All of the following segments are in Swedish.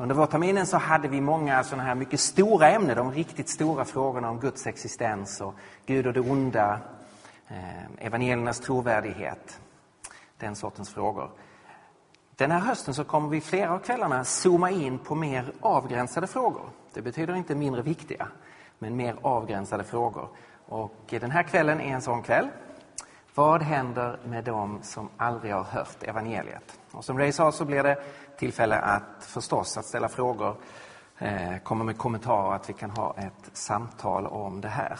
Under vårterminen så hade vi många sådana här mycket stora ämnen, de riktigt stora frågorna om Guds existens och Gud och det onda, eh, evangeliernas trovärdighet, den sortens frågor. Den här hösten så kommer vi flera av kvällarna zooma in på mer avgränsade frågor. Det betyder inte mindre viktiga, men mer avgränsade frågor. Och den här kvällen är en sån kväll. Vad händer med dem som aldrig har hört evangeliet? Och som Ray sa så blir det tillfälle att förstås att ställa frågor, eh, komma med kommentarer, att vi kan ha ett samtal om det här.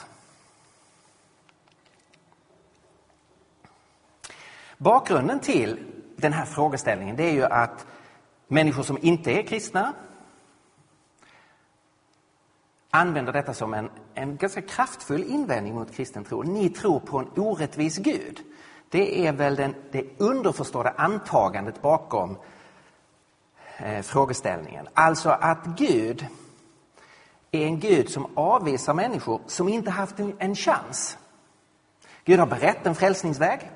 Bakgrunden till den här frågeställningen det är ju att människor som inte är kristna använder detta som en, en ganska kraftfull invändning mot kristen tro. Ni tror på en orättvis Gud. Det är väl den, det underförstådda antagandet bakom eh, frågeställningen. Alltså att Gud är en Gud som avvisar människor som inte haft en, en chans. Gud har berett en frälsningsväg.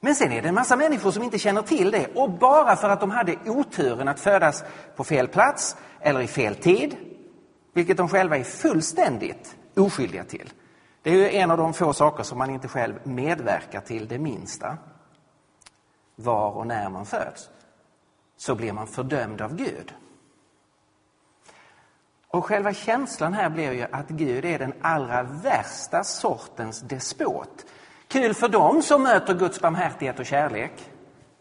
Men sen är det en massa människor som inte känner till det och bara för att de hade oturen att födas på fel plats eller i fel tid, vilket de själva är fullständigt oskyldiga till. Det är ju en av de få saker som man inte själv medverkar till det minsta. Var och när man föds så blir man fördömd av Gud. Och själva känslan här blir ju att Gud är den allra värsta sortens despot Kul för dem som möter Guds barmhärtighet och kärlek.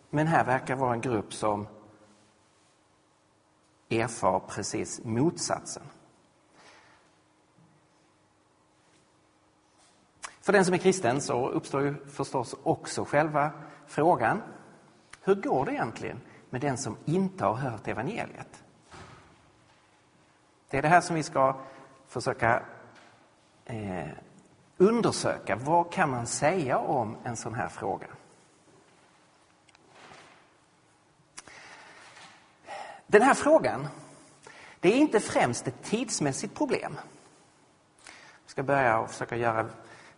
Men här verkar vara en grupp som erfar precis motsatsen. För den som är kristen så uppstår ju förstås också själva frågan. Hur går det egentligen med den som inte har hört evangeliet? Det är det här som vi ska försöka eh, undersöka vad kan man säga om en sån här fråga. Den här frågan, det är inte främst ett tidsmässigt problem. Jag ska börja och försöka göra,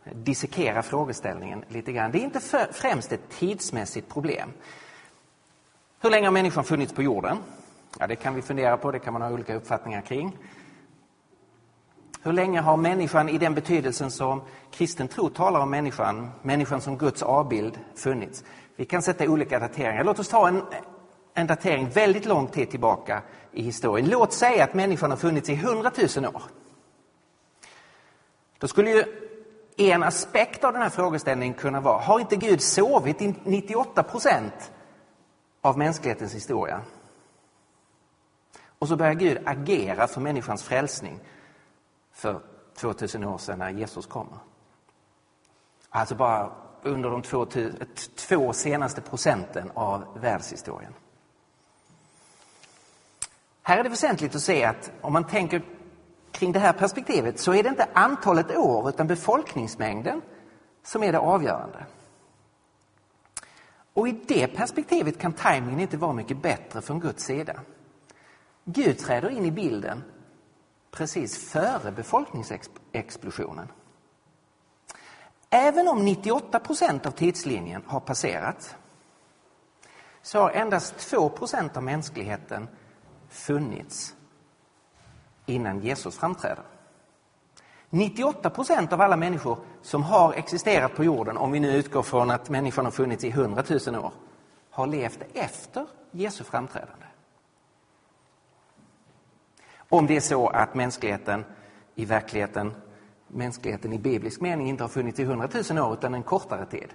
dissekera frågeställningen lite grann. Det är inte för, främst ett tidsmässigt problem. Hur länge har människan funnits på jorden? Ja, det kan vi fundera på, det kan man ha olika uppfattningar kring. Hur länge har människan i den betydelsen som kristen tro talar om människan, människan som Guds avbild, funnits? Vi kan sätta olika dateringar. Låt oss ta en, en datering väldigt lång tid tillbaka i historien. Låt säga att människan har funnits i hundratusen år. Då skulle ju en aspekt av den här frågeställningen kunna vara, har inte Gud sovit i 98 procent av mänsklighetens historia? Och så börjar Gud agera för människans frälsning för 2000 år sedan när Jesus kommer. Alltså bara under de två, två senaste procenten av världshistorien. Här är det väsentligt att se att om man tänker kring det här perspektivet så är det inte antalet år utan befolkningsmängden som är det avgörande. Och i det perspektivet kan tajmingen inte vara mycket bättre från Guds sida. Gud träder in i bilden precis före befolkningsexplosionen. Även om 98 procent av tidslinjen har passerat så har endast 2 procent av mänskligheten funnits innan Jesus framträder. 98 procent av alla människor som har existerat på jorden, om vi nu utgår från att människan har funnits i 100 000 år, har levt efter Jesu framträdande. Om det är så att mänskligheten i verkligheten, mänskligheten i biblisk mening inte har funnits i 100 000 år utan en kortare tid,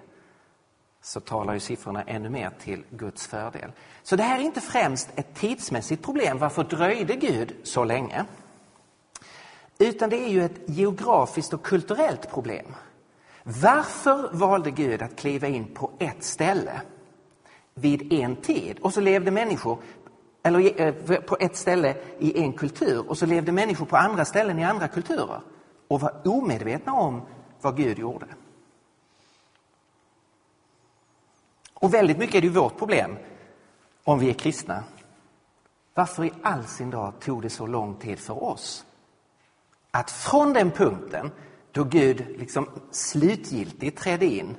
så talar ju siffrorna ännu mer till Guds fördel. Så det här är inte främst ett tidsmässigt problem. Varför dröjde Gud så länge? Utan det är ju ett geografiskt och kulturellt problem. Varför valde Gud att kliva in på ett ställe vid en tid? Och så levde människor eller eh, på ett ställe i en kultur och så levde människor på andra ställen i andra kulturer och var omedvetna om vad Gud gjorde. Och väldigt mycket är det ju vårt problem om vi är kristna. Varför i all sin dag tog det så lång tid för oss att från den punkten då Gud liksom slutgiltigt trädde in,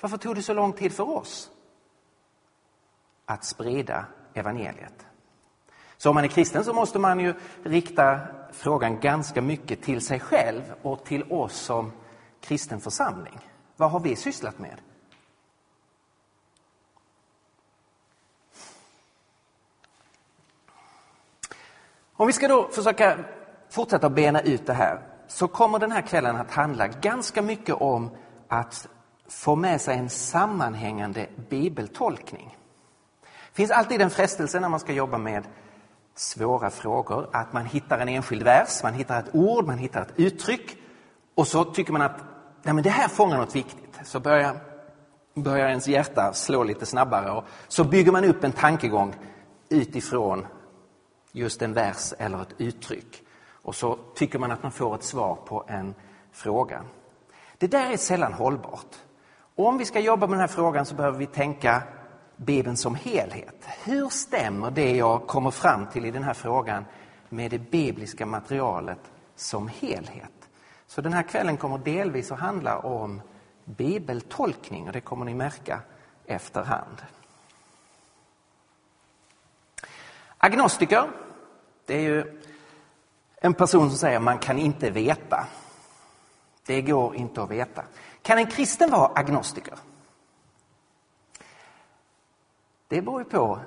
varför tog det så lång tid för oss att sprida evangeliet? Så om man är kristen så måste man ju rikta frågan ganska mycket till sig själv och till oss som kristen församling. Vad har vi sysslat med? Om vi ska då försöka fortsätta bena ut det här så kommer den här kvällen att handla ganska mycket om att få med sig en sammanhängande bibeltolkning. Det finns alltid en frestelse när man ska jobba med svåra frågor att man hittar en enskild vers, man hittar ett ord, man hittar ett uttryck och så tycker man att Nej, men det här fångar något viktigt. Så börjar, börjar ens hjärta slå lite snabbare och så bygger man upp en tankegång utifrån just en vers eller ett uttryck. Och så tycker man att man får ett svar på en fråga. Det där är sällan hållbart. Om vi ska jobba med den här frågan så behöver vi tänka Bibeln som helhet. Hur stämmer det jag kommer fram till i den här frågan med det bibliska materialet som helhet? Så den här kvällen kommer delvis att handla om bibeltolkning och det kommer ni märka efterhand. Agnostiker, det är ju en person som säger att man kan inte veta. Det går inte att veta. Kan en kristen vara agnostiker? Det beror ju på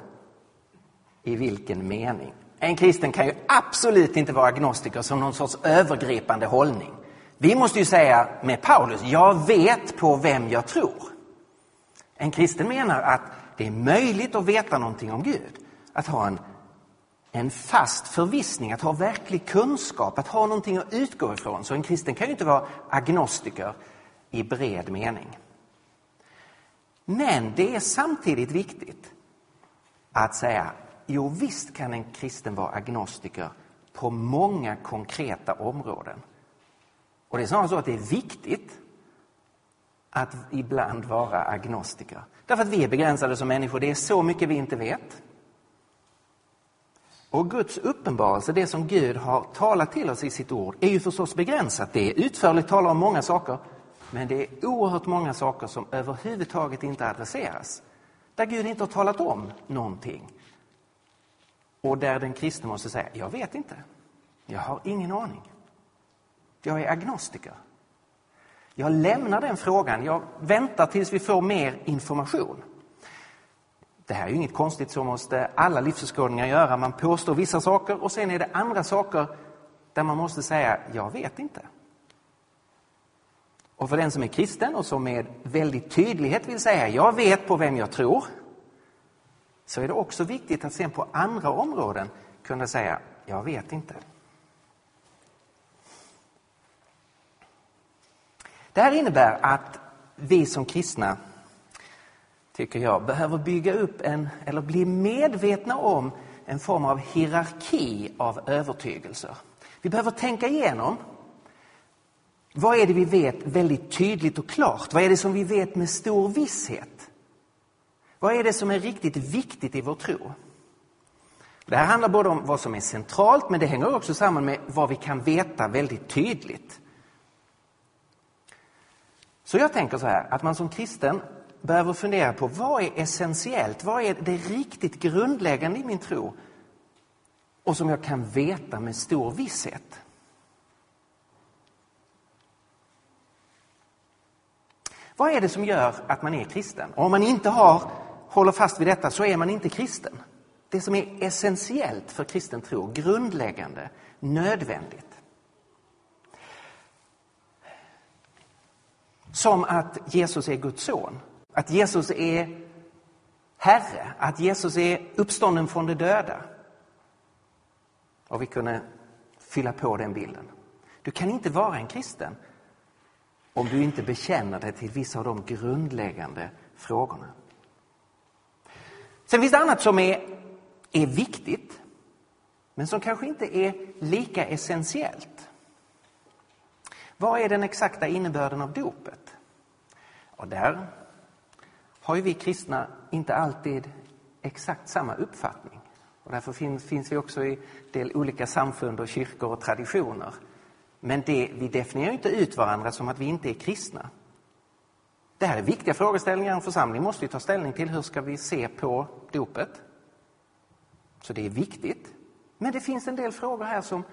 i vilken mening. En kristen kan ju absolut inte vara agnostiker som någon sorts övergripande hållning. Vi måste ju säga med Paulus, jag vet på vem jag tror. En kristen menar att det är möjligt att veta någonting om Gud. Att ha en, en fast förvissning, att ha verklig kunskap, att ha någonting att utgå ifrån. Så en kristen kan ju inte vara agnostiker i bred mening. Men det är samtidigt viktigt att säga, jo visst kan en kristen vara agnostiker på många konkreta områden. Och det är snarare så att det är viktigt att ibland vara agnostiker. Därför att vi är begränsade som människor, det är så mycket vi inte vet. Och Guds uppenbarelse, det som Gud har talat till oss i sitt ord, är ju förstås begränsat. Det är utförligt talar om många saker, men det är oerhört många saker som överhuvudtaget inte adresseras. Där Gud inte har talat om någonting. Och där den kristne måste säga, jag vet inte. Jag har ingen aning. Jag är agnostiker. Jag lämnar den frågan. Jag väntar tills vi får mer information. Det här är ju inget konstigt, så måste alla livsåskådningar göra. Man påstår vissa saker och sen är det andra saker där man måste säga, jag vet inte. Och för den som är kristen och som med väldigt tydlighet vill säga, jag vet på vem jag tror, så är det också viktigt att sen på andra områden kunna säga, jag vet inte. Det här innebär att vi som kristna, tycker jag, behöver bygga upp en, eller bli medvetna om en form av hierarki av övertygelser. Vi behöver tänka igenom vad är det vi vet väldigt tydligt och klart? Vad är det som vi vet med stor visshet? Vad är det som är riktigt viktigt i vår tro? Det här handlar både om vad som är centralt, men det hänger också samman med vad vi kan veta väldigt tydligt. Så jag tänker så här, att man som kristen behöver fundera på vad är essentiellt, vad är det riktigt grundläggande i min tro och som jag kan veta med stor visshet. Vad är det som gör att man är kristen? Och om man inte har, håller fast vid detta så är man inte kristen. Det som är essentiellt för kristen tro, grundläggande, nödvändigt. Som att Jesus är Guds son, att Jesus är Herre, att Jesus är uppstånden från de döda. Och vi kunde fylla på den bilden. Du kan inte vara en kristen om du inte bekänner dig till vissa av de grundläggande frågorna. Sen finns det annat som är, är viktigt, men som kanske inte är lika essentiellt. Vad är den exakta innebörden av dopet? Och där har ju vi kristna inte alltid exakt samma uppfattning. Och därför finns, finns vi också i del olika samfund och kyrkor och traditioner. Men det, vi definierar inte ut varandra som att vi inte är kristna. Det här är viktiga frågeställningar. En församling måste ju ta ställning till hur ska vi se på dopet. Så det är viktigt. Men det finns en del frågor här som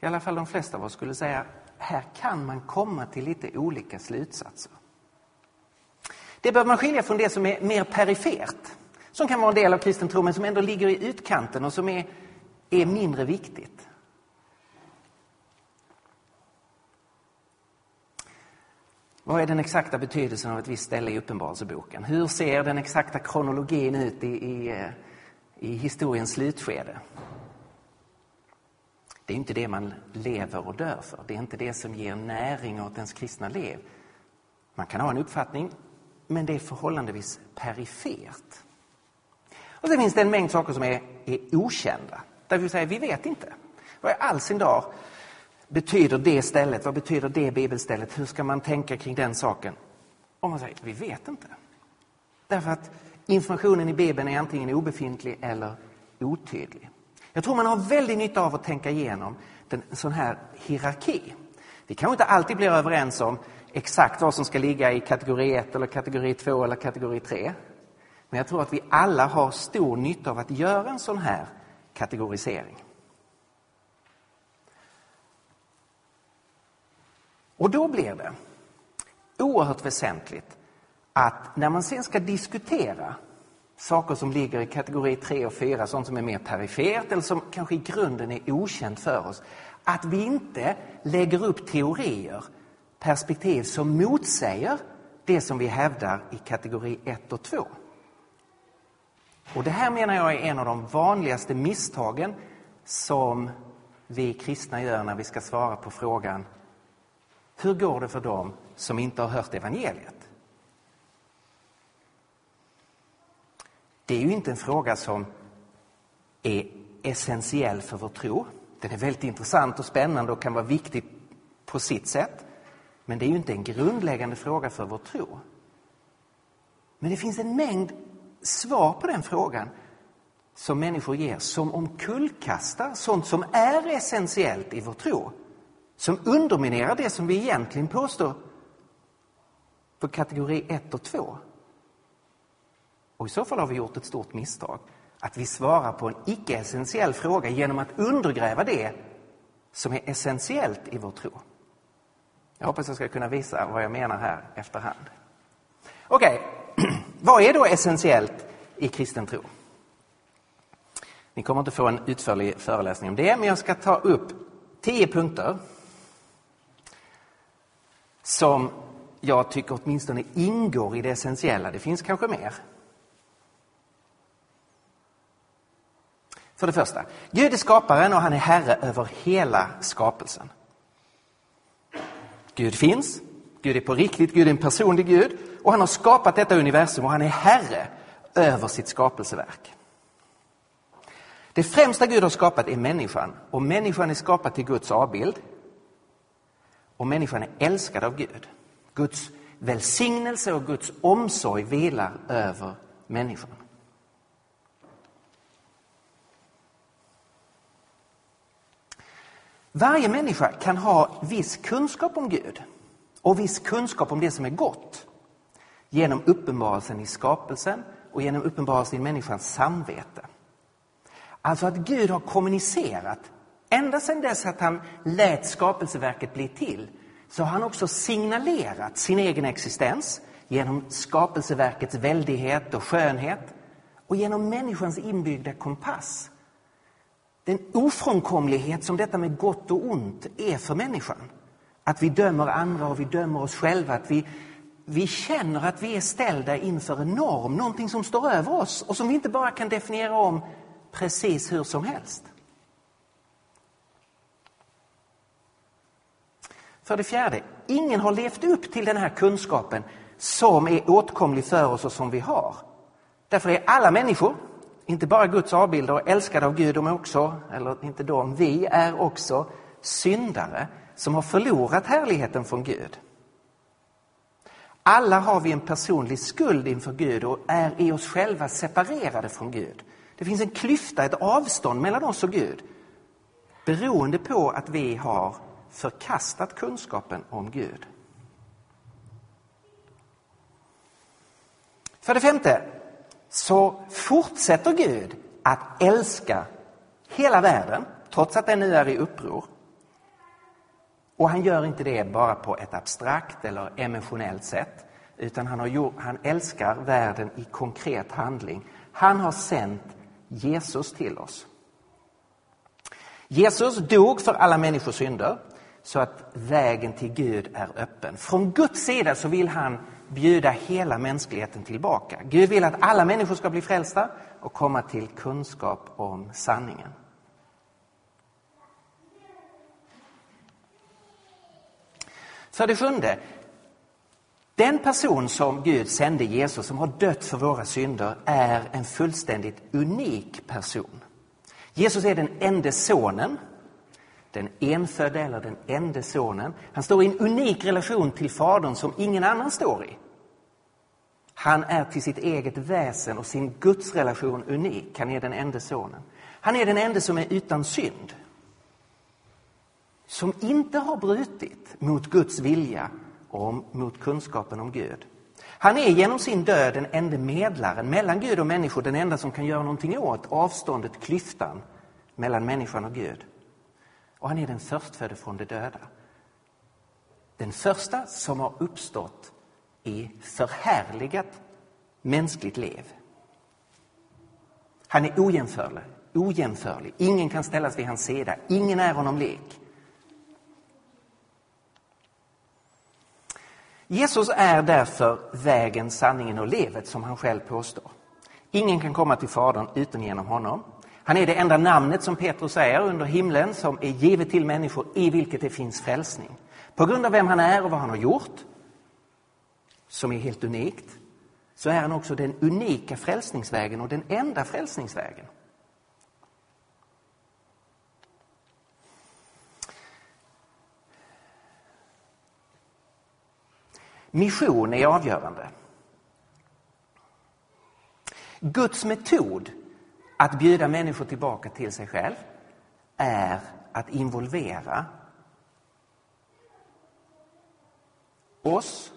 i alla fall de flesta av oss skulle säga, här kan man komma till lite olika slutsatser. Det behöver man skilja från det som är mer perifert, som kan vara en del av kristen tro men som ändå ligger i utkanten och som är, är mindre viktigt. Vad är den exakta betydelsen av ett visst ställe i Uppenbarelseboken? Hur ser den exakta kronologin ut i, i, eh, i historiens slutskede? Det är inte det man lever och dör för. Det är inte det som ger näring åt ens kristna liv. Man kan ha en uppfattning, men det är förhållandevis perifert. Och sen finns det en mängd saker som är, är okända. Där vi säger, vi vet inte. Vad i all sin dag betyder det stället? Vad betyder det bibelstället? Hur ska man tänka kring den saken? Och man säger, vi vet inte. Därför att informationen i Bibeln är antingen obefintlig eller otydlig. Jag tror man har väldigt nytta av att tänka igenom en sån här hierarki. Vi kanske inte alltid blir överens om exakt vad som ska ligga i kategori 1 eller kategori 2 eller kategori 3. Men jag tror att vi alla har stor nytta av att göra en sån här kategorisering. Och då blir det oerhört väsentligt att när man sen ska diskutera saker som ligger i kategori 3 och 4, sånt som är mer perifert eller som kanske i grunden är okänt för oss, att vi inte lägger upp teorier, perspektiv som motsäger det som vi hävdar i kategori 1 och 2. Och det här menar jag är en av de vanligaste misstagen som vi kristna gör när vi ska svara på frågan hur går det för dem som inte har hört evangeliet? Det är ju inte en fråga som är essentiell för vår tro. Den är väldigt intressant och spännande och kan vara viktig på sitt sätt. Men det är ju inte en grundläggande fråga för vår tro. Men det finns en mängd svar på den frågan som människor ger som omkullkastar sånt som är essentiellt i vår tro som underminerar det som vi egentligen påstår på kategori 1 och 2. Och i så fall har vi gjort ett stort misstag. Att vi svarar på en icke-essentiell fråga genom att undergräva det som är essentiellt i vår tro. Jag hoppas jag ska kunna visa vad jag menar här efterhand. Okej, okay. vad är då essentiellt i kristen tro? Ni kommer inte få en utförlig föreläsning om det, men jag ska ta upp tio punkter som jag tycker åtminstone ingår i det essentiella. Det finns kanske mer. För det första, Gud är skaparen och han är herre över hela skapelsen. Gud finns, Gud är på riktigt, Gud är en personlig Gud och han har skapat detta universum och han är herre över sitt skapelseverk. Det främsta Gud har skapat är människan och människan är skapad till Guds avbild. Och människan är älskad av Gud. Guds välsignelse och Guds omsorg vilar över människan. Varje människa kan ha viss kunskap om Gud och viss kunskap om det som är gott genom uppenbarelsen i skapelsen och genom uppenbarelsen i människans samvete. Alltså att Gud har kommunicerat Ända sedan dess att han lät skapelseverket bli till så har han också signalerat sin egen existens genom skapelseverkets väldighet och skönhet och genom människans inbyggda kompass. Den ofrånkomlighet som detta med gott och ont är för människan. Att vi dömer andra och vi dömer oss själva. Att vi, vi känner att vi är ställda inför en norm, någonting som står över oss och som vi inte bara kan definiera om precis hur som helst. För det fjärde, ingen har levt upp till den här kunskapen som är åtkomlig för oss och som vi har. Därför är alla människor, inte bara Guds avbilder och älskade av Gud, de är också, eller inte de, vi är också syndare som har förlorat härligheten från Gud. Alla har vi en personlig skuld inför Gud och är i oss själva separerade från Gud. Det finns en klyfta, ett avstånd mellan oss och Gud beroende på att vi har förkastat kunskapen om Gud. För det femte så fortsätter Gud att älska hela världen, trots att den nu är i uppror. Och han gör inte det bara på ett abstrakt eller emotionellt sätt, utan han, har gjort, han älskar världen i konkret handling. Han har sänt Jesus till oss. Jesus dog för alla människors synder så att vägen till Gud är öppen. Från Guds sida så vill han bjuda hela mänskligheten tillbaka. Gud vill att alla människor ska bli frälsta och komma till kunskap om sanningen. För det sjunde, den person som Gud sände Jesus, som har dött för våra synder, är en fullständigt unik person. Jesus är den enda sonen, den enfödde eller den enda sonen. Han står i en unik relation till Fadern som ingen annan står i. Han är till sitt eget väsen och sin gudsrelation unik. Han är den enda sonen. Han är den enda som är utan synd. Som inte har brutit mot Guds vilja och mot kunskapen om Gud. Han är genom sin död den enda medlaren mellan Gud och människor, den enda som kan göra någonting åt avståndet, klyftan mellan människan och Gud. Och han är den förstfödde från de döda. Den första som har uppstått i förhärligat mänskligt liv. Han är ojämförlig, ojämförlig. Ingen kan ställas vid hans sida. Ingen är honom lik. Jesus är därför vägen, sanningen och livet som han själv påstår. Ingen kan komma till Fadern utan genom honom. Han är det enda namnet som Petrus säger under himlen som är givet till människor i vilket det finns frälsning. På grund av vem han är och vad han har gjort, som är helt unikt, så är han också den unika frälsningsvägen och den enda frälsningsvägen. Mission är avgörande. Guds metod att bjuda människor tillbaka till sig själv är att involvera oss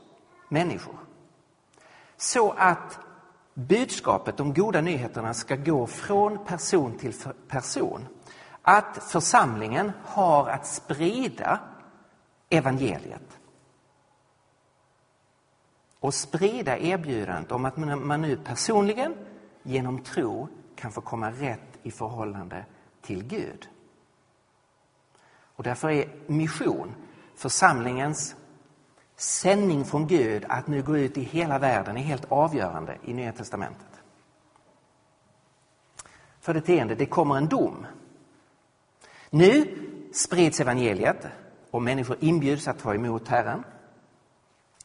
människor. Så att budskapet, de goda nyheterna, ska gå från person till person. Att församlingen har att sprida evangeliet och sprida erbjudandet om att man nu personligen genom tro kan få komma rätt i förhållande till Gud. Och därför är mission, församlingens sändning från Gud att nu gå ut i hela världen är helt avgörande i Nya Testamentet. För det tionde, det kommer en dom. Nu sprids evangeliet och människor inbjuds att ta emot Herren.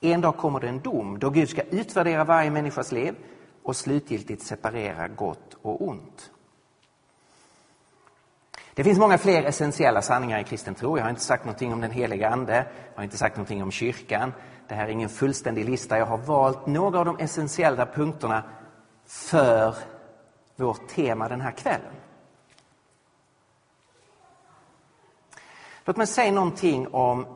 En dag kommer det en dom då Gud ska utvärdera varje människas liv och slutgiltigt separera gott och ont. Det finns många fler essentiella sanningar i kristen tro. Jag har inte sagt någonting om den heliga Ande, jag har inte sagt någonting om kyrkan. Det här är ingen fullständig lista. Jag har valt några av de essentiella punkterna för vårt tema den här kvällen. Låt mig säga någonting om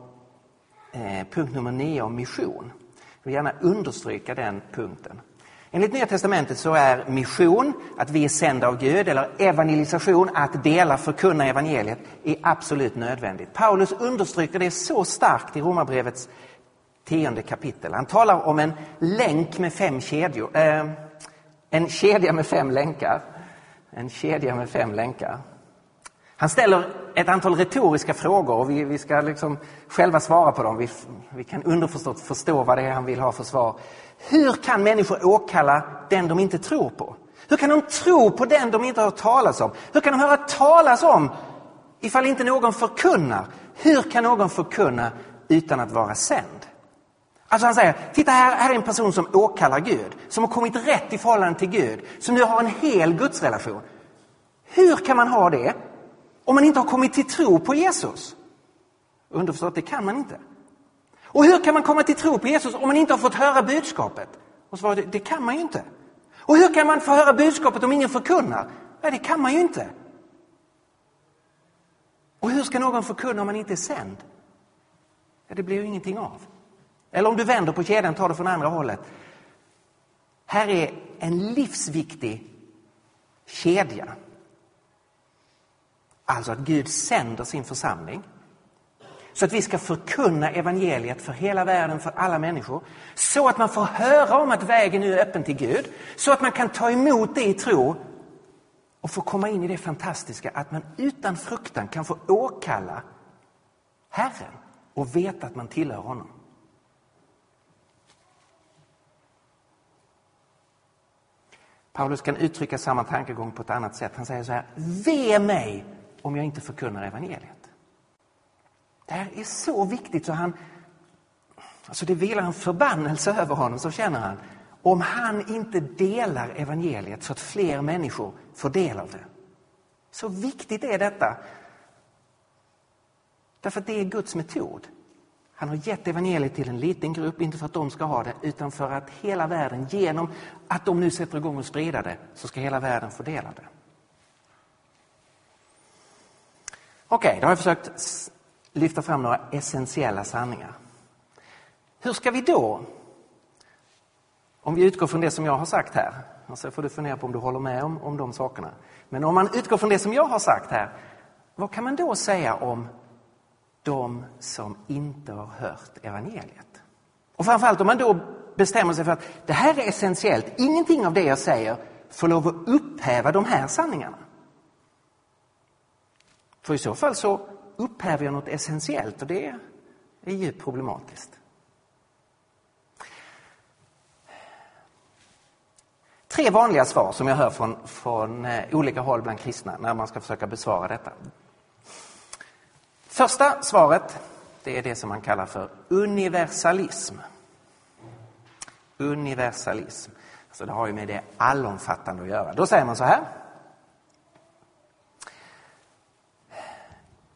eh, punkt nummer nio om mission. Jag vill gärna understryka den punkten. Enligt Nya Testamentet så är mission, att vi är sända av Gud, eller evangelisation, att dela, förkunna evangeliet, är absolut nödvändigt. Paulus understryker det så starkt i Romarbrevets tionde kapitel. Han talar om en länk med fem kedjor. Eh, en kedja med fem länkar. En kedja med fem länkar. Han ställer ett antal retoriska frågor och vi, vi ska liksom själva svara på dem. Vi, vi kan underförstått förstå vad det är han vill ha för svar. Hur kan människor åkalla den de inte tror på? Hur kan de tro på den de inte har hört talas om? Hur kan de höra talas om ifall inte någon förkunnar? Hur kan någon förkunna utan att vara sänd? Alltså han säger, titta här, här är en person som åkallar Gud, som har kommit rätt i förhållande till Gud, som nu har en hel gudsrelation. Hur kan man ha det om man inte har kommit till tro på Jesus? Underförstått, det kan man inte. Och hur kan man komma till tro på Jesus om man inte har fått höra budskapet? Och svaret det kan man ju inte. Och hur kan man få höra budskapet om ingen förkunnar? Nej, det kan man ju inte. Och hur ska någon förkunna om man inte är sänd? Ja, det blir ju ingenting av. Eller om du vänder på kedjan, och tar det från andra hållet. Här är en livsviktig kedja. Alltså att Gud sänder sin församling så att vi ska förkunna evangeliet för hela världen, för alla människor. Så att man får höra om att vägen nu är öppen till Gud. Så att man kan ta emot det i tro och få komma in i det fantastiska att man utan fruktan kan få åkalla Herren och veta att man tillhör honom. Paulus kan uttrycka samma tankegång på ett annat sätt. Han säger så här, ve mig om jag inte förkunnar evangeliet. Det här är så viktigt så han, alltså det vilar en förbannelse över honom, så känner han. Om han inte delar evangeliet så att fler människor får del av det. Så viktigt är detta. Därför att det är Guds metod. Han har gett evangeliet till en liten grupp, inte för att de ska ha det, utan för att hela världen, genom att de nu sätter igång och sprida det, så ska hela världen få del av det. Okej, okay, då har jag försökt lyfta fram några essentiella sanningar. Hur ska vi då, om vi utgår från det som jag har sagt här, och så får du fundera på om du håller med om, om de sakerna. Men om man utgår från det som jag har sagt här, vad kan man då säga om de som inte har hört evangeliet? Och framförallt om man då bestämmer sig för att det här är essentiellt, ingenting av det jag säger får lov att upphäva de här sanningarna. För i så fall så upphäver jag något essentiellt och det är djupt problematiskt. Tre vanliga svar som jag hör från, från eh, olika håll bland kristna när man ska försöka besvara detta. Första svaret det är det som man kallar för universalism. Universalism. Alltså det har ju med det allomfattande att göra. Då säger man så här.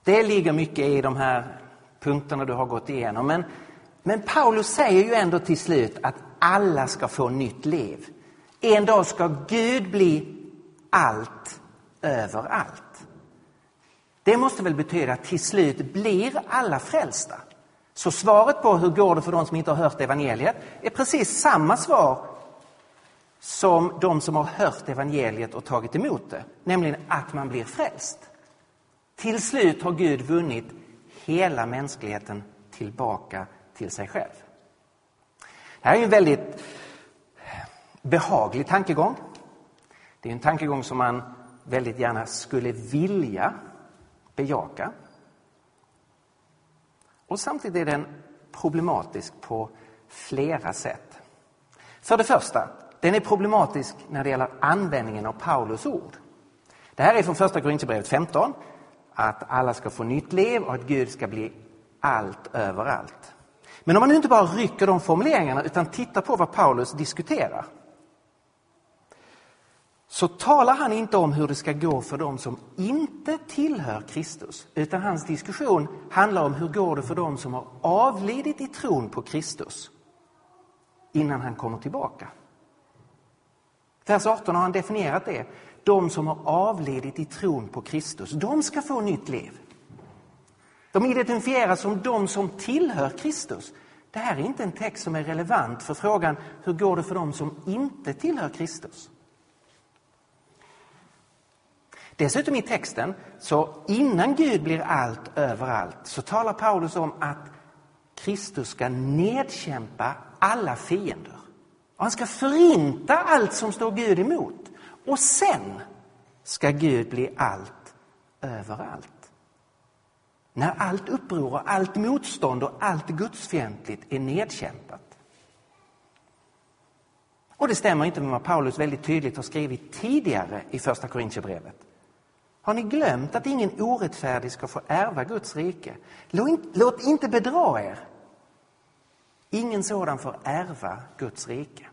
Det ligger mycket i de här punkterna du har gått igenom. Men, men Paulus säger ju ändå till slut att alla ska få nytt liv. En dag ska Gud bli allt överallt. Det måste väl betyda att till slut blir alla frälsta. Så svaret på hur går det för de som inte har hört evangeliet är precis samma svar som de som har hört evangeliet och tagit emot det, nämligen att man blir frälst. Till slut har Gud vunnit hela mänskligheten tillbaka till sig själv. Det här är en väldigt behaglig tankegång. Det är en tankegång som man väldigt gärna skulle vilja bejaka. Och samtidigt är den problematisk på flera sätt. För det första, den är problematisk när det gäller användningen av Paulus ord. Det här är från första Korinthierbrevet 15 att alla ska få nytt liv och att Gud ska bli allt överallt. Men om man nu inte bara rycker de formuleringarna utan tittar på vad Paulus diskuterar så talar han inte om hur det ska gå för dem som inte tillhör Kristus utan hans diskussion handlar om hur går det för dem som har avlidit i tron på Kristus innan han kommer tillbaka. Vers 18 har han definierat det de som har avlidit i tron på Kristus, de ska få nytt liv. De identifieras som de som tillhör Kristus. Det här är inte en text som är relevant för frågan hur går det för dem som inte tillhör Kristus. Dessutom i texten, så innan Gud blir allt överallt, så talar Paulus om att Kristus ska nedkämpa alla fiender. Och han ska förinta allt som står Gud emot. Och sen ska Gud bli allt överallt. När allt uppror och allt motstånd och allt gudsfientligt är nedkämpat. Och det stämmer inte med vad Paulus väldigt tydligt har skrivit tidigare i första Korintierbrevet. Har ni glömt att ingen orättfärdig ska få ärva Guds rike? Låt inte bedra er. Ingen sådan får ärva Guds rike.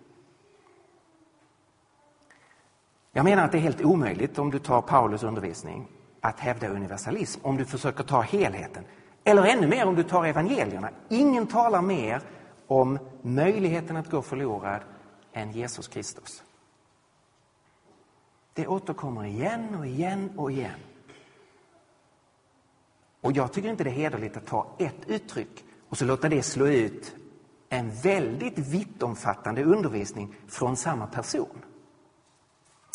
Jag menar att det är helt omöjligt om du tar Paulus undervisning att hävda universalism, om du försöker ta helheten. Eller ännu mer om du tar evangelierna. Ingen talar mer om möjligheten att gå förlorad än Jesus Kristus. Det återkommer igen och igen och igen. Och jag tycker inte det är hederligt att ta ett uttryck och så låta det slå ut en väldigt vittomfattande undervisning från samma person.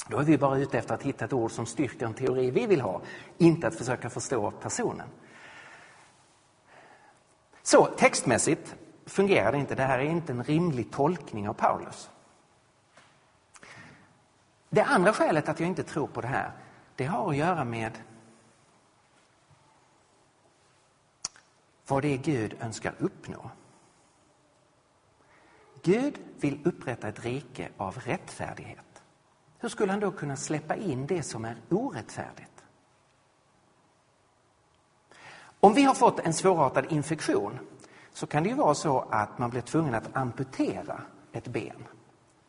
Då är vi bara ute efter att hitta ett ord som styrker en teori vi vill ha, inte att försöka förstå personen. Så textmässigt fungerar det inte. Det här är inte en rimlig tolkning av Paulus. Det andra skälet att jag inte tror på det här, det har att göra med vad det är Gud önskar uppnå. Gud vill upprätta ett rike av rättfärdighet. Hur skulle han då kunna släppa in det som är orättfärdigt? Om vi har fått en svårartad infektion så kan det ju vara så att man blir tvungen att amputera ett ben.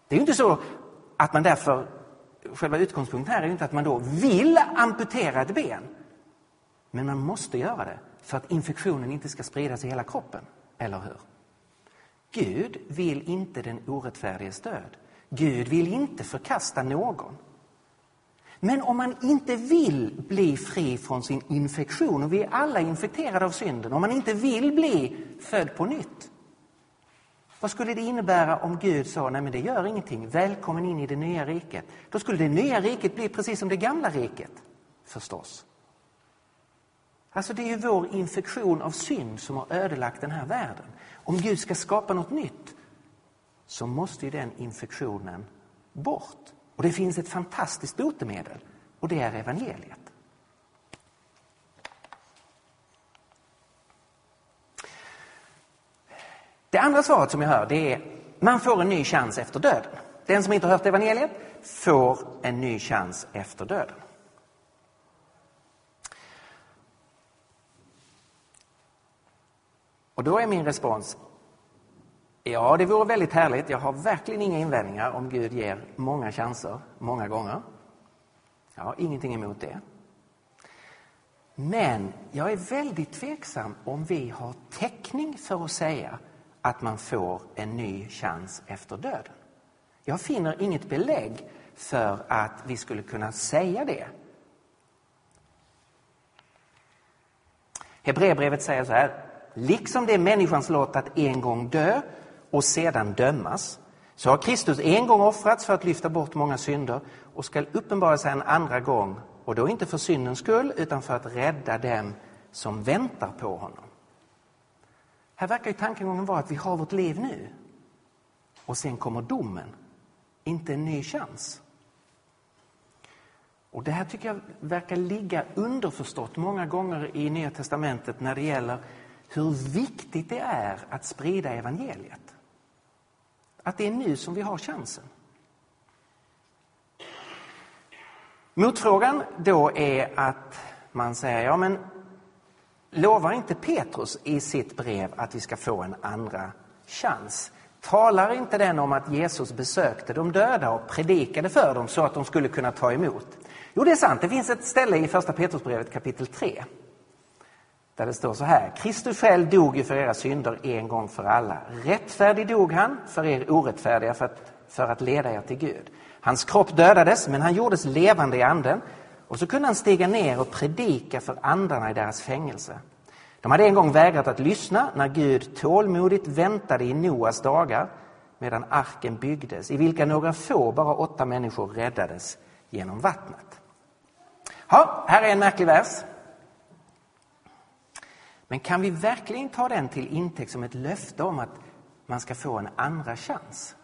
Det är ju inte så att man därför, själva utgångspunkten här är ju inte att man då vill amputera ett ben. Men man måste göra det för att infektionen inte ska spridas i hela kroppen, eller hur? Gud vill inte den orättfärdiges död. Gud vill inte förkasta någon. Men om man inte vill bli fri från sin infektion, och vi är alla infekterade av synden, om man inte vill bli född på nytt. Vad skulle det innebära om Gud sa, nej men det gör ingenting, välkommen in i det nya riket. Då skulle det nya riket bli precis som det gamla riket, förstås. Alltså det är ju vår infektion av synd som har ödelagt den här världen. Om Gud ska skapa något nytt så måste ju den infektionen bort. Och det finns ett fantastiskt botemedel och det är evangeliet. Det andra svaret som jag hör det är man får en ny chans efter döden. Den som inte har hört evangeliet får en ny chans efter döden. Och då är min respons, ja det vore väldigt härligt. Jag har verkligen inga invändningar om Gud ger många chanser, många gånger. Jag har ingenting emot det. Men jag är väldigt tveksam om vi har täckning för att säga att man får en ny chans efter döden. Jag finner inget belägg för att vi skulle kunna säga det. Hebreerbrevet säger så här, liksom det är människans lott att en gång dö och sedan dömas, så har Kristus en gång offrats för att lyfta bort många synder och skall uppenbara sig en andra gång, och då inte för syndens skull, utan för att rädda dem som väntar på honom. Här verkar ju tankegången vara att vi har vårt liv nu, och sen kommer domen, inte en ny chans. Och Det här tycker jag verkar ligga underförstått många gånger i Nya testamentet när det gäller hur viktigt det är att sprida evangeliet. Att det är nu som vi har chansen. Motfrågan då är att man säger, ja men lovar inte Petrus i sitt brev att vi ska få en andra chans? Talar inte den om att Jesus besökte de döda och predikade för dem så att de skulle kunna ta emot? Jo, det är sant. Det finns ett ställe i första Petrusbrevet kapitel 3 där det står så här. Kristus själv dog ju för era synder en gång för alla. Rättfärdig dog han för er orättfärdiga för att, för att leda er till Gud. Hans kropp dödades, men han gjordes levande i anden. Och så kunde han stiga ner och predika för andarna i deras fängelse. De hade en gång vägrat att lyssna när Gud tålmodigt väntade i Noas dagar medan arken byggdes, i vilka några få, bara åtta människor, räddades genom vattnet. Ja, här är en märklig vers. Men kan vi verkligen ta den till intäkt som ett löfte om att man ska få en andra chans?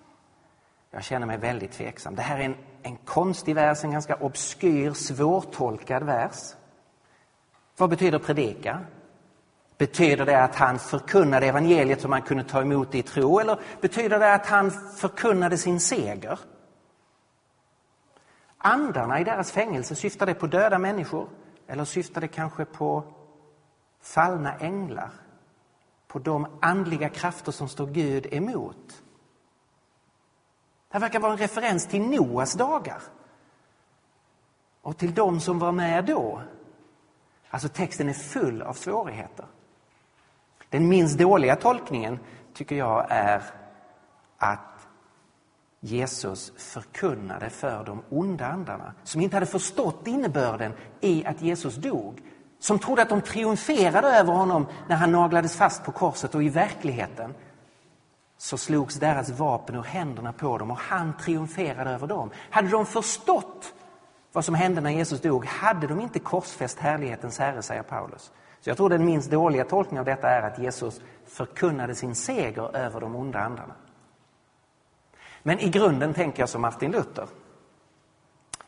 Jag känner mig väldigt tveksam. Det här är en, en konstig vers, en ganska obskyr, svårtolkad vers. Vad betyder predika? Betyder det att han förkunnade evangeliet som man kunde ta emot i tro eller betyder det att han förkunnade sin seger? Andarna i deras fängelse, syftar det på döda människor eller syftar det kanske på fallna änglar, på de andliga krafter som står Gud emot. Det verkar vara en referens till Noas dagar och till de som var med då. Alltså texten är full av svårigheter. Den minst dåliga tolkningen tycker jag är att Jesus förkunnade för de onda andarna som inte hade förstått innebörden i att Jesus dog som trodde att de triumferade över honom när han naglades fast på korset och i verkligheten så slogs deras vapen ur händerna på dem och han triumferade över dem. Hade de förstått vad som hände när Jesus dog hade de inte korsfäst härlighetens herre, säger Paulus. Så jag tror den minst dåliga tolkningen av detta är att Jesus förkunnade sin seger över de onda andarna. Men i grunden tänker jag som Martin Luther.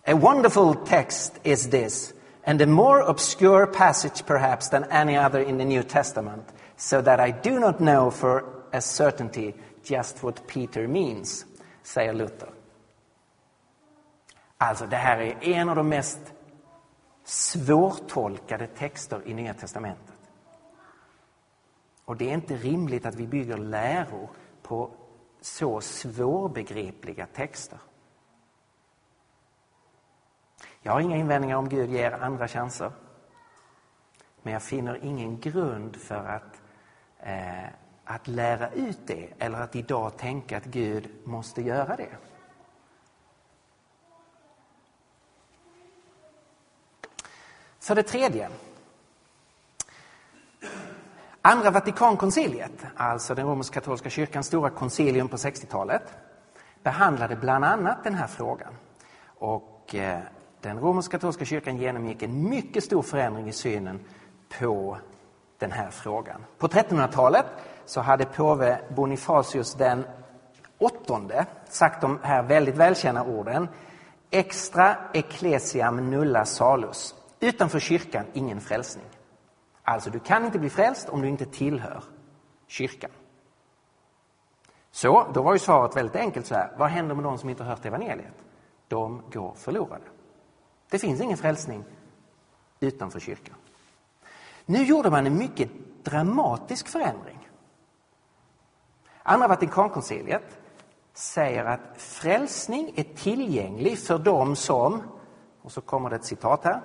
A wonderful text is this, and a more obscure passage perhaps than any other in the New Testament, so that I do not know for a certainty just what Peter means, säger Luther. Alltså, det här är en av de mest svårtolkade texter i Nya Testamentet. Och det är inte rimligt att vi bygger läror på så svårbegripliga texter. Jag har inga invändningar om Gud ger andra chanser. Men jag finner ingen grund för att, eh, att lära ut det eller att idag tänka att Gud måste göra det. För det tredje. Andra Vatikankonciliet, alltså den romersk-katolska kyrkans stora koncilium på 60-talet, behandlade bland annat den här frågan. Och eh, den romersk-katolska kyrkan genomgick en mycket stor förändring i synen på den här frågan. På 1300-talet så hade påve Bonifatius den åttonde sagt de här väldigt välkända orden Extra ecclesiam nulla salus. Utanför kyrkan ingen frälsning. Alltså, du kan inte bli frälst om du inte tillhör kyrkan. Så, då var ju svaret väldigt enkelt så här. Vad händer med de som inte har hört evangeliet? De går förlorade. Det finns ingen frälsning utanför kyrkan. Nu gjorde man en mycket dramatisk förändring. Andra Vatikankonciliet säger att frälsning är tillgänglig för dem som, och så kommer det ett citat här,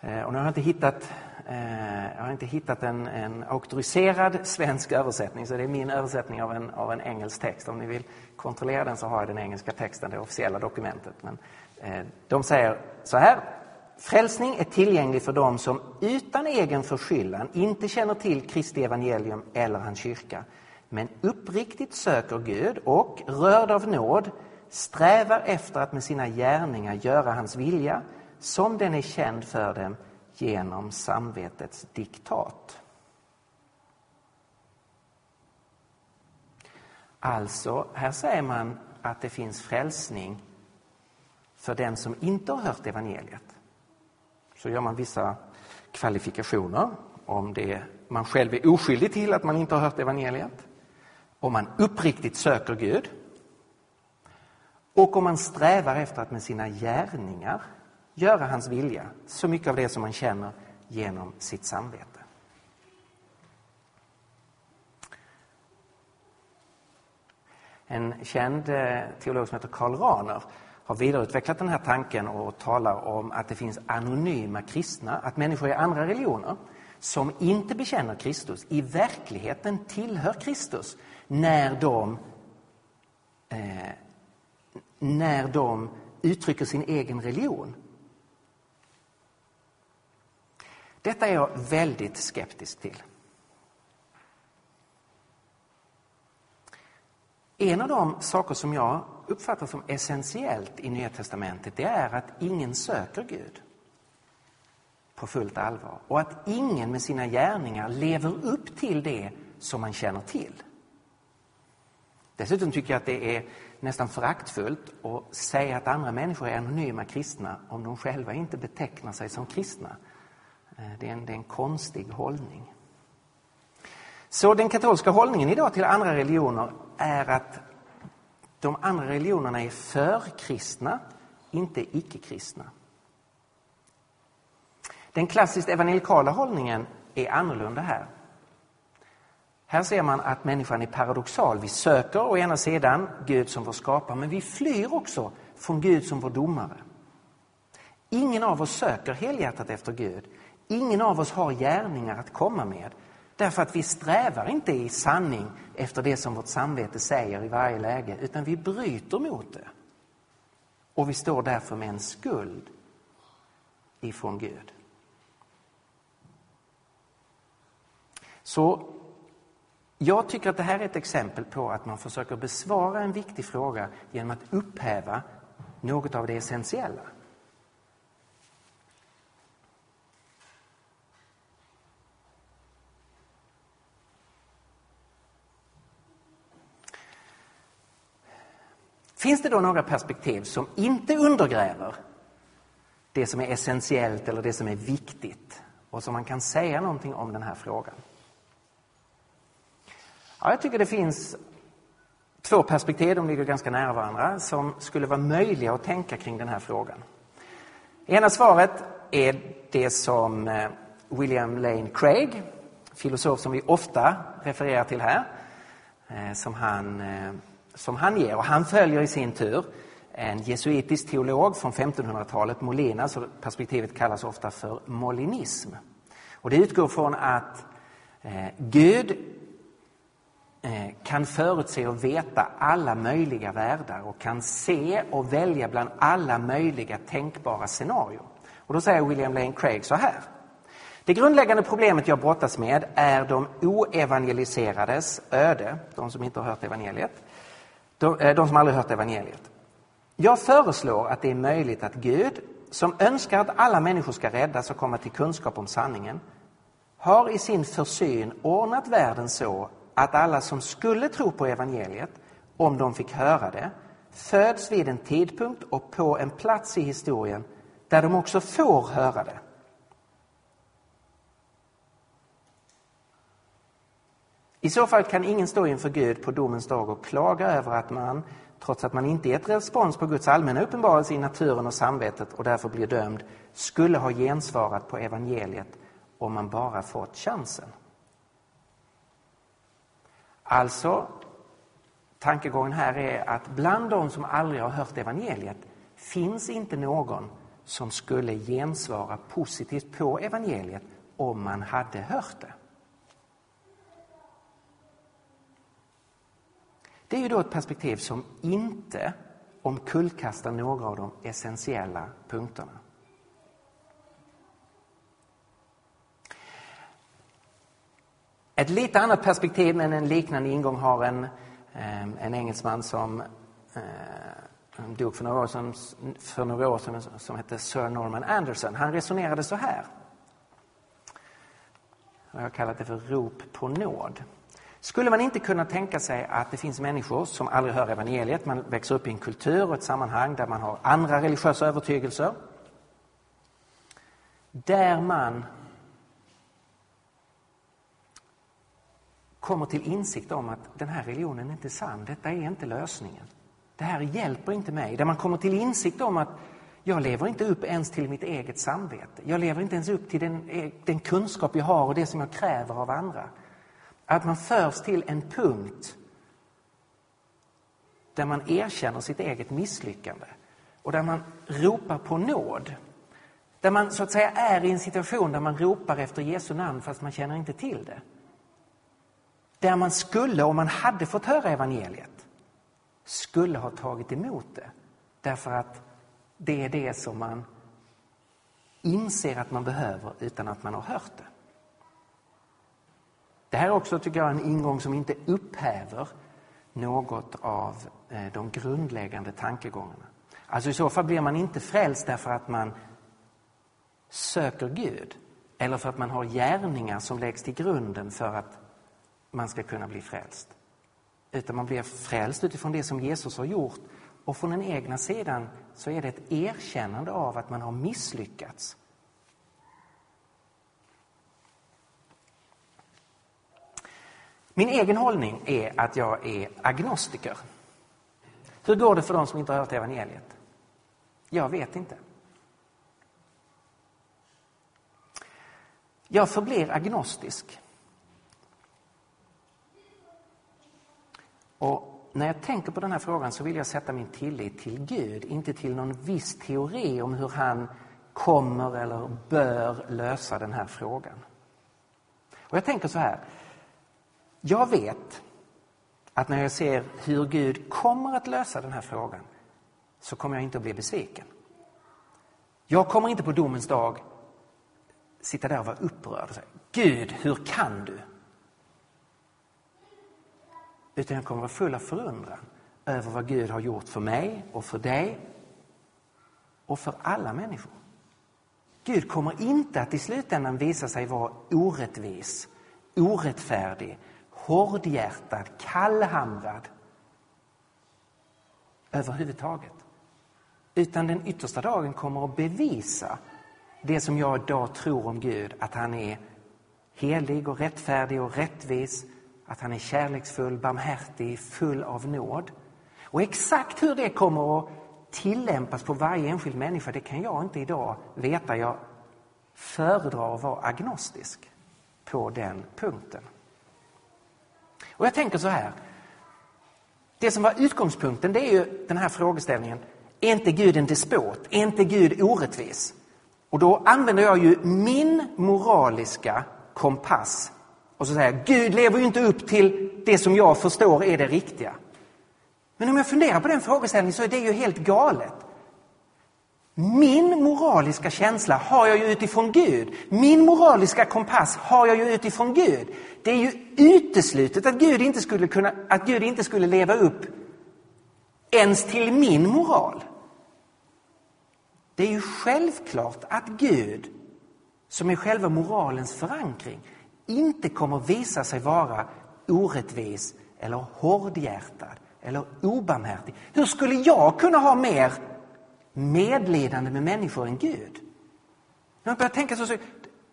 eh, och nu har jag inte hittat, eh, jag har inte hittat en, en auktoriserad svensk översättning, så det är min översättning av en, av en engelsk text. Om ni vill kontrollera den så har jag den engelska texten, det officiella dokumentet. Men, eh, Eh, de säger så här. Frälsning är tillgänglig för dem som utan egen förskyllan inte känner till Kristi evangelium eller hans kyrka, men uppriktigt söker Gud och, rörd av nåd, strävar efter att med sina gärningar göra hans vilja som den är känd för dem genom samvetets diktat. Alltså, här säger man att det finns frälsning för den som inte har hört evangeliet. Så gör man vissa kvalifikationer om det man själv är oskyldig till att man inte har hört evangeliet, om man uppriktigt söker Gud och om man strävar efter att med sina gärningar göra hans vilja, så mycket av det som man känner genom sitt samvete. En känd eh, teolog som heter Karl Rahner har vidareutvecklat den här tanken och talar om att det finns anonyma kristna, att människor i andra religioner som inte bekänner Kristus i verkligheten tillhör Kristus när de, eh, när de uttrycker sin egen religion. Detta är jag väldigt skeptisk till. En av de saker som jag uppfattar som essentiellt i Nya testamentet det är att ingen söker Gud på fullt allvar och att ingen med sina gärningar lever upp till det som man känner till. Dessutom tycker jag att det är nästan föraktfullt att säga att andra människor är anonyma kristna om de själva inte betecknar sig som kristna. Eh, det är, en, det är en konstig hållning. Så den katolska hållningen idag till andra religioner är att de andra religionerna är för-kristna, inte icke-kristna. Den klassiskt evangelikala hållningen är annorlunda här. Här ser man att människan är paradoxal. Vi söker å ena sidan Gud som vår skapare, men vi flyr också från Gud som vår domare. Ingen av oss söker helhjärtat efter Gud. Ingen av oss har gärningar att komma med därför att vi strävar inte i sanning efter det som vårt samvete säger i varje läge, utan vi bryter mot det. Och vi står därför med en skuld ifrån Gud. Så Jag tycker att det här är ett exempel på att man försöker besvara en viktig fråga genom att upphäva något av det essentiella. Finns det då några perspektiv som inte undergräver det som är essentiellt eller det som är viktigt och som man kan säga någonting om den här frågan? Ja, jag tycker det finns två perspektiv, de ligger ganska nära varandra, som skulle vara möjliga att tänka kring den här frågan. Ena svaret är det som eh, William Lane Craig, filosof som vi ofta refererar till här, eh, som han, eh, som han ger. Och han följer i sin tur en jesuitisk teolog från 1500-talet, Molina, så perspektivet kallas ofta för molinism. Och det utgår från att eh, Gud Eh, kan förutse och veta alla möjliga världar och kan se och välja bland alla möjliga tänkbara scenarier. Och då säger William Lane Craig så här. Det grundläggande problemet jag brottas med är de oevangeliserades öde, de som inte har hört evangeliet, de, eh, de som aldrig hört evangeliet. Jag föreslår att det är möjligt att Gud, som önskar att alla människor ska räddas och komma till kunskap om sanningen, har i sin försyn ordnat världen så att alla som skulle tro på evangeliet, om de fick höra det, föds vid en tidpunkt och på en plats i historien där de också får höra det. I så fall kan ingen stå inför Gud på domens dag och klaga över att man, trots att man inte gett respons på Guds allmänna uppenbarelse i naturen och samvetet och därför blir dömd, skulle ha gensvarat på evangeliet om man bara fått chansen. Alltså, tankegången här är att bland de som aldrig har hört evangeliet finns inte någon som skulle gensvara positivt på evangeliet om man hade hört det. Det är ju då ett perspektiv som inte omkullkastar några av de essentiella punkterna. Ett lite annat perspektiv, men en liknande ingång, har en, ehm, en engelsman eh, som dog för några år sedan, för några år sedan som hette Sir Norman Anderson. Han resonerade så här. Jag har kallat det för rop på nåd. Skulle man inte kunna tänka sig att det finns människor som aldrig hör evangeliet, man växer upp i en kultur och ett sammanhang där man har andra religiösa övertygelser, där man kommer till insikt om att den här religionen är inte sann, detta är inte lösningen. Det här hjälper inte mig. Där man kommer till insikt om att jag lever inte upp ens till mitt eget samvete. Jag lever inte ens upp till den, eh, den kunskap jag har och det som jag kräver av andra. Att man förs till en punkt där man erkänner sitt eget misslyckande och där man ropar på nåd. Där man så att säga är i en situation där man ropar efter Jesu namn fast man känner inte till det. Där man skulle, om man hade fått höra evangeliet, skulle ha tagit emot det. Därför att det är det som man inser att man behöver utan att man har hört det. Det här är också, tycker jag, en ingång som inte upphäver något av eh, de grundläggande tankegångarna. Alltså i så fall blir man inte frälst därför att man söker Gud eller för att man har gärningar som läggs till grunden för att man ska kunna bli frälst. Utan man blir frälst utifrån det som Jesus har gjort. Och från den egna sidan så är det ett erkännande av att man har misslyckats. Min egen hållning är att jag är agnostiker. Hur går det för de som inte har hört evangeliet? Jag vet inte. Jag förblir agnostisk. Och när jag tänker på den här frågan så vill jag sätta min tillit till Gud, inte till någon viss teori om hur han kommer eller bör lösa den här frågan. Och jag tänker så här. Jag vet att när jag ser hur Gud kommer att lösa den här frågan så kommer jag inte att bli besviken. Jag kommer inte på domens dag sitta där och vara upprörd och säga Gud, hur kan du? Utan jag kommer vara full av förundran över vad Gud har gjort för mig och för dig och för alla människor. Gud kommer inte att i slutändan visa sig vara orättvis, orättfärdig, hårdhjärtad, kallhamrad överhuvudtaget. Utan den yttersta dagen kommer att bevisa det som jag idag tror om Gud, att han är helig och rättfärdig och rättvis, att han är kärleksfull, barmhärtig, full av nåd. Och exakt hur det kommer att tillämpas på varje enskild människa, det kan jag inte idag veta. Jag föredrar att vara agnostisk på den punkten. Och jag tänker så här. Det som var utgångspunkten det är ju den här frågeställningen. Är inte Gud en despot? Är inte Gud orättvis? Och då använder jag ju min moraliska kompass och så säger jag, Gud lever ju inte upp till det som jag förstår är det riktiga. Men om jag funderar på den frågeställningen så är det ju helt galet. Min moraliska känsla har jag ju utifrån Gud. Min moraliska kompass har jag ju utifrån Gud. Det är ju uteslutet att Gud inte skulle, kunna, att Gud inte skulle leva upp ens till min moral. Det är ju självklart att Gud, som är själva moralens förankring, inte kommer visa sig vara orättvis eller hårdhjärtad eller obarmhärtig. Hur skulle jag kunna ha mer medlidande med människor än Gud? När jag börjar tänka så, så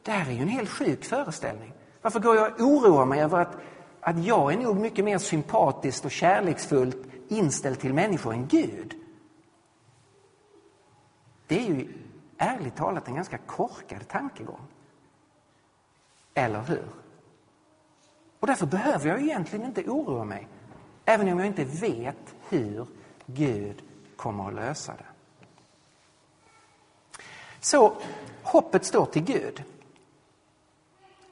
det här är ju en helt sjuk föreställning. Varför går jag och oroar mig över att, att jag är nog mycket mer sympatiskt och kärleksfullt inställd till människor än Gud? Det är ju ärligt talat en ganska korkad tankegång. Eller hur? Och därför behöver jag egentligen inte oroa mig. Även om jag inte vet hur Gud kommer att lösa det. Så hoppet står till Gud.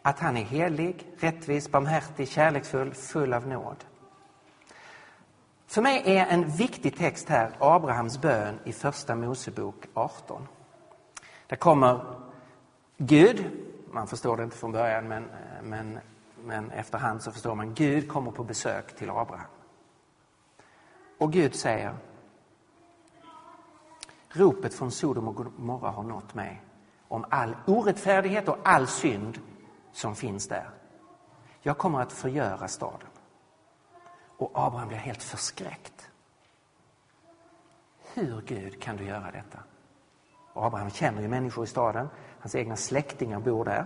Att han är helig, rättvis, barmhärtig, kärleksfull, full av nåd. För mig är en viktig text här Abrahams bön i Första Mosebok 18. Där kommer Gud, man förstår det inte från början men, men, men efterhand så förstår man, Gud kommer på besök till Abraham. Och Gud säger Ropet från Sodom och Gomorra har nått mig om all orättfärdighet och all synd som finns där. Jag kommer att förgöra staden. Och Abraham blir helt förskräckt. Hur, Gud, kan du göra detta? Och Abraham känner ju människor i staden. Hans egna släktingar bor där.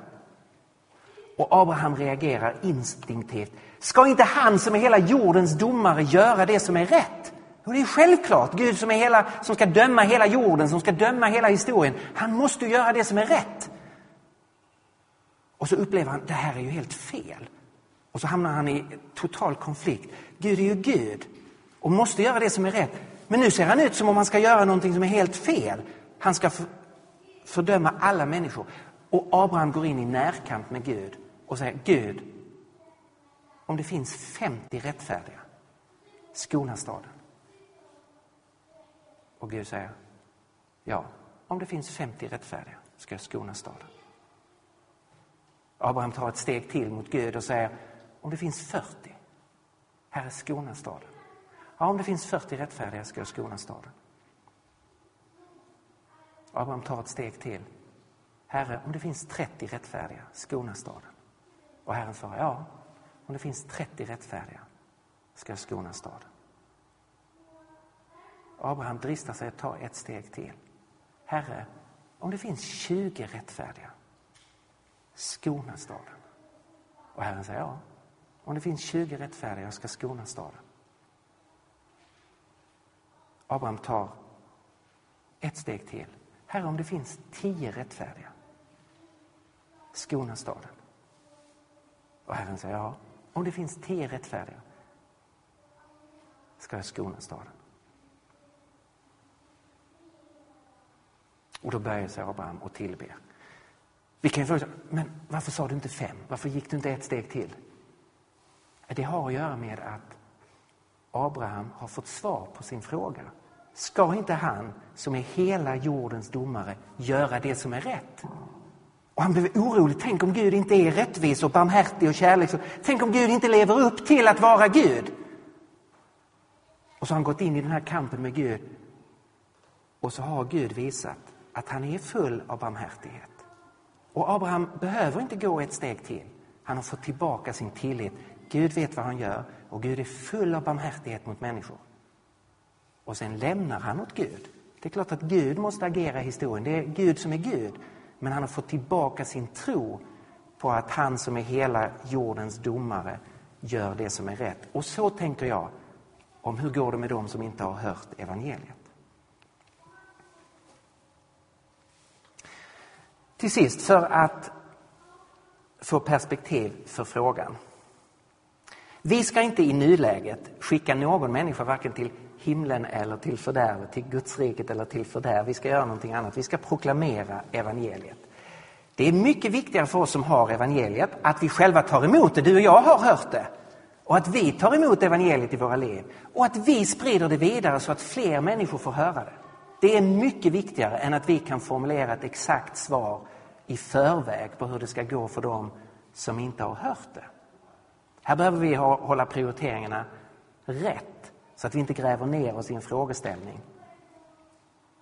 Och Abraham reagerar instinktivt. Ska inte han som är hela jordens domare göra det som är rätt? Och det är självklart. Gud som, är hela, som ska döma hela jorden, som ska döma hela historien. Han måste göra det som är rätt. Och så upplever han, det här är ju helt fel. Och så hamnar han i total konflikt. Gud är ju Gud och måste göra det som är rätt. Men nu ser han ut som om han ska göra någonting som är helt fel. Han ska fördöma alla människor. Och Abraham går in i närkamp med Gud och säger Gud, om det finns 50 rättfärdiga, skona staden. Och Gud säger, ja, om det finns 50 rättfärdiga ska jag skona staden. Abraham tar ett steg till mot Gud och säger, om det finns 40, Herre, skona staden. Ja, om det finns 40 rättfärdiga ska jag skona staden. Abraham tar ett steg till. Herre, om det finns 30 rättfärdiga, skona staden. Och Herren svarar, ja, om det finns 30 rättfärdiga ska jag skona staden. Abraham dristar sig att ta ett steg till. Herre, om det finns 20 rättfärdiga, skona staden. Och Herren säger, ja, om det finns 20 rättfärdiga, jag ska skona staden. Abraham tar ett steg till. Herre, om det finns 10 rättfärdiga, skona staden. Och Herren säger, ja, om det finns 10 rättfärdiga ska jag skona staden. Och då böjer sig Abraham och tillber. Vi kan ju fråga, men varför sa du inte fem? Varför gick du inte ett steg till? Det har att göra med att Abraham har fått svar på sin fråga. Ska inte han, som är hela jordens domare, göra det som är rätt? Och han blev orolig. Tänk om Gud inte är rättvis och barmhärtig och kärleksfull. Tänk om Gud inte lever upp till att vara Gud. Och så har han gått in i den här kampen med Gud. Och så har Gud visat att han är full av barmhärtighet. Och Abraham behöver inte gå ett steg till. Han har fått tillbaka sin tillit. Gud vet vad han gör och Gud är full av barmhärtighet mot människor. Och sen lämnar han åt Gud. Det är klart att Gud måste agera i historien. Det är Gud som är Gud. Men han har fått tillbaka sin tro på att han som är hela jordens domare gör det som är rätt. Och så tänker jag om hur går det med dem som inte har hört evangeliet. Till sist, för att få perspektiv för frågan. Vi ska inte i nuläget skicka någon människa varken till himlen eller till fördärvet, till Gudsriket eller till fördärv. Vi ska göra någonting annat. Vi ska proklamera evangeliet. Det är mycket viktigare för oss som har evangeliet att vi själva tar emot det. Du och jag har hört det. Och att vi tar emot evangeliet i våra liv. Och att vi sprider det vidare så att fler människor får höra det. Det är mycket viktigare än att vi kan formulera ett exakt svar i förväg på hur det ska gå för dem som inte har hört det. Här behöver vi hålla prioriteringarna rätt så att vi inte gräver ner oss i en frågeställning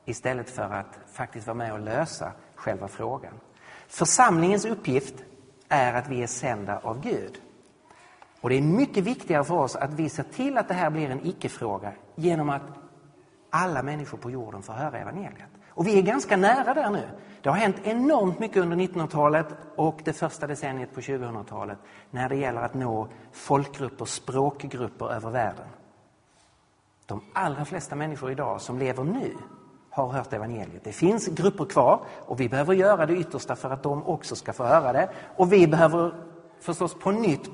istället för att faktiskt vara med och lösa själva frågan. Församlingens uppgift är att vi är sända av Gud. Och Det är mycket viktigare för oss att vi ser till att det här blir en icke-fråga genom att alla människor på jorden får höra evangeliet. Och vi är ganska nära där nu. Det har hänt enormt mycket under 1900-talet och det första decenniet på 2000-talet när det gäller att nå folkgrupper, språkgrupper över världen. De allra flesta människor idag som lever nu har hört evangeliet. Det finns grupper kvar och vi behöver göra det yttersta för att de också ska få höra det. Och vi behöver förstås på nytt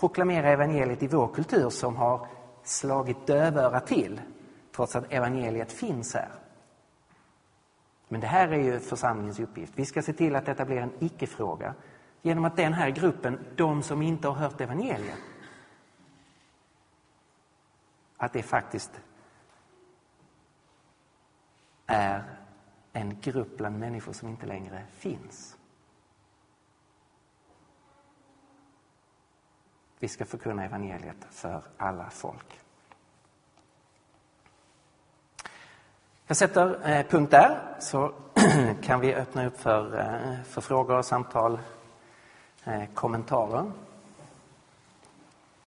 proklamera evangeliet i vår kultur som har slagit dövöra till trots att evangeliet finns här. Men det här är ju församlingens uppgift. Vi ska se till att detta blir en icke-fråga genom att den här gruppen, de som inte har hört evangeliet, att det faktiskt är en grupp bland människor som inte längre finns. Vi ska förkunna evangeliet för alla folk. Jag sätter eh, punkt där, så kan vi öppna upp för, eh, för frågor, samtal, eh, kommentarer.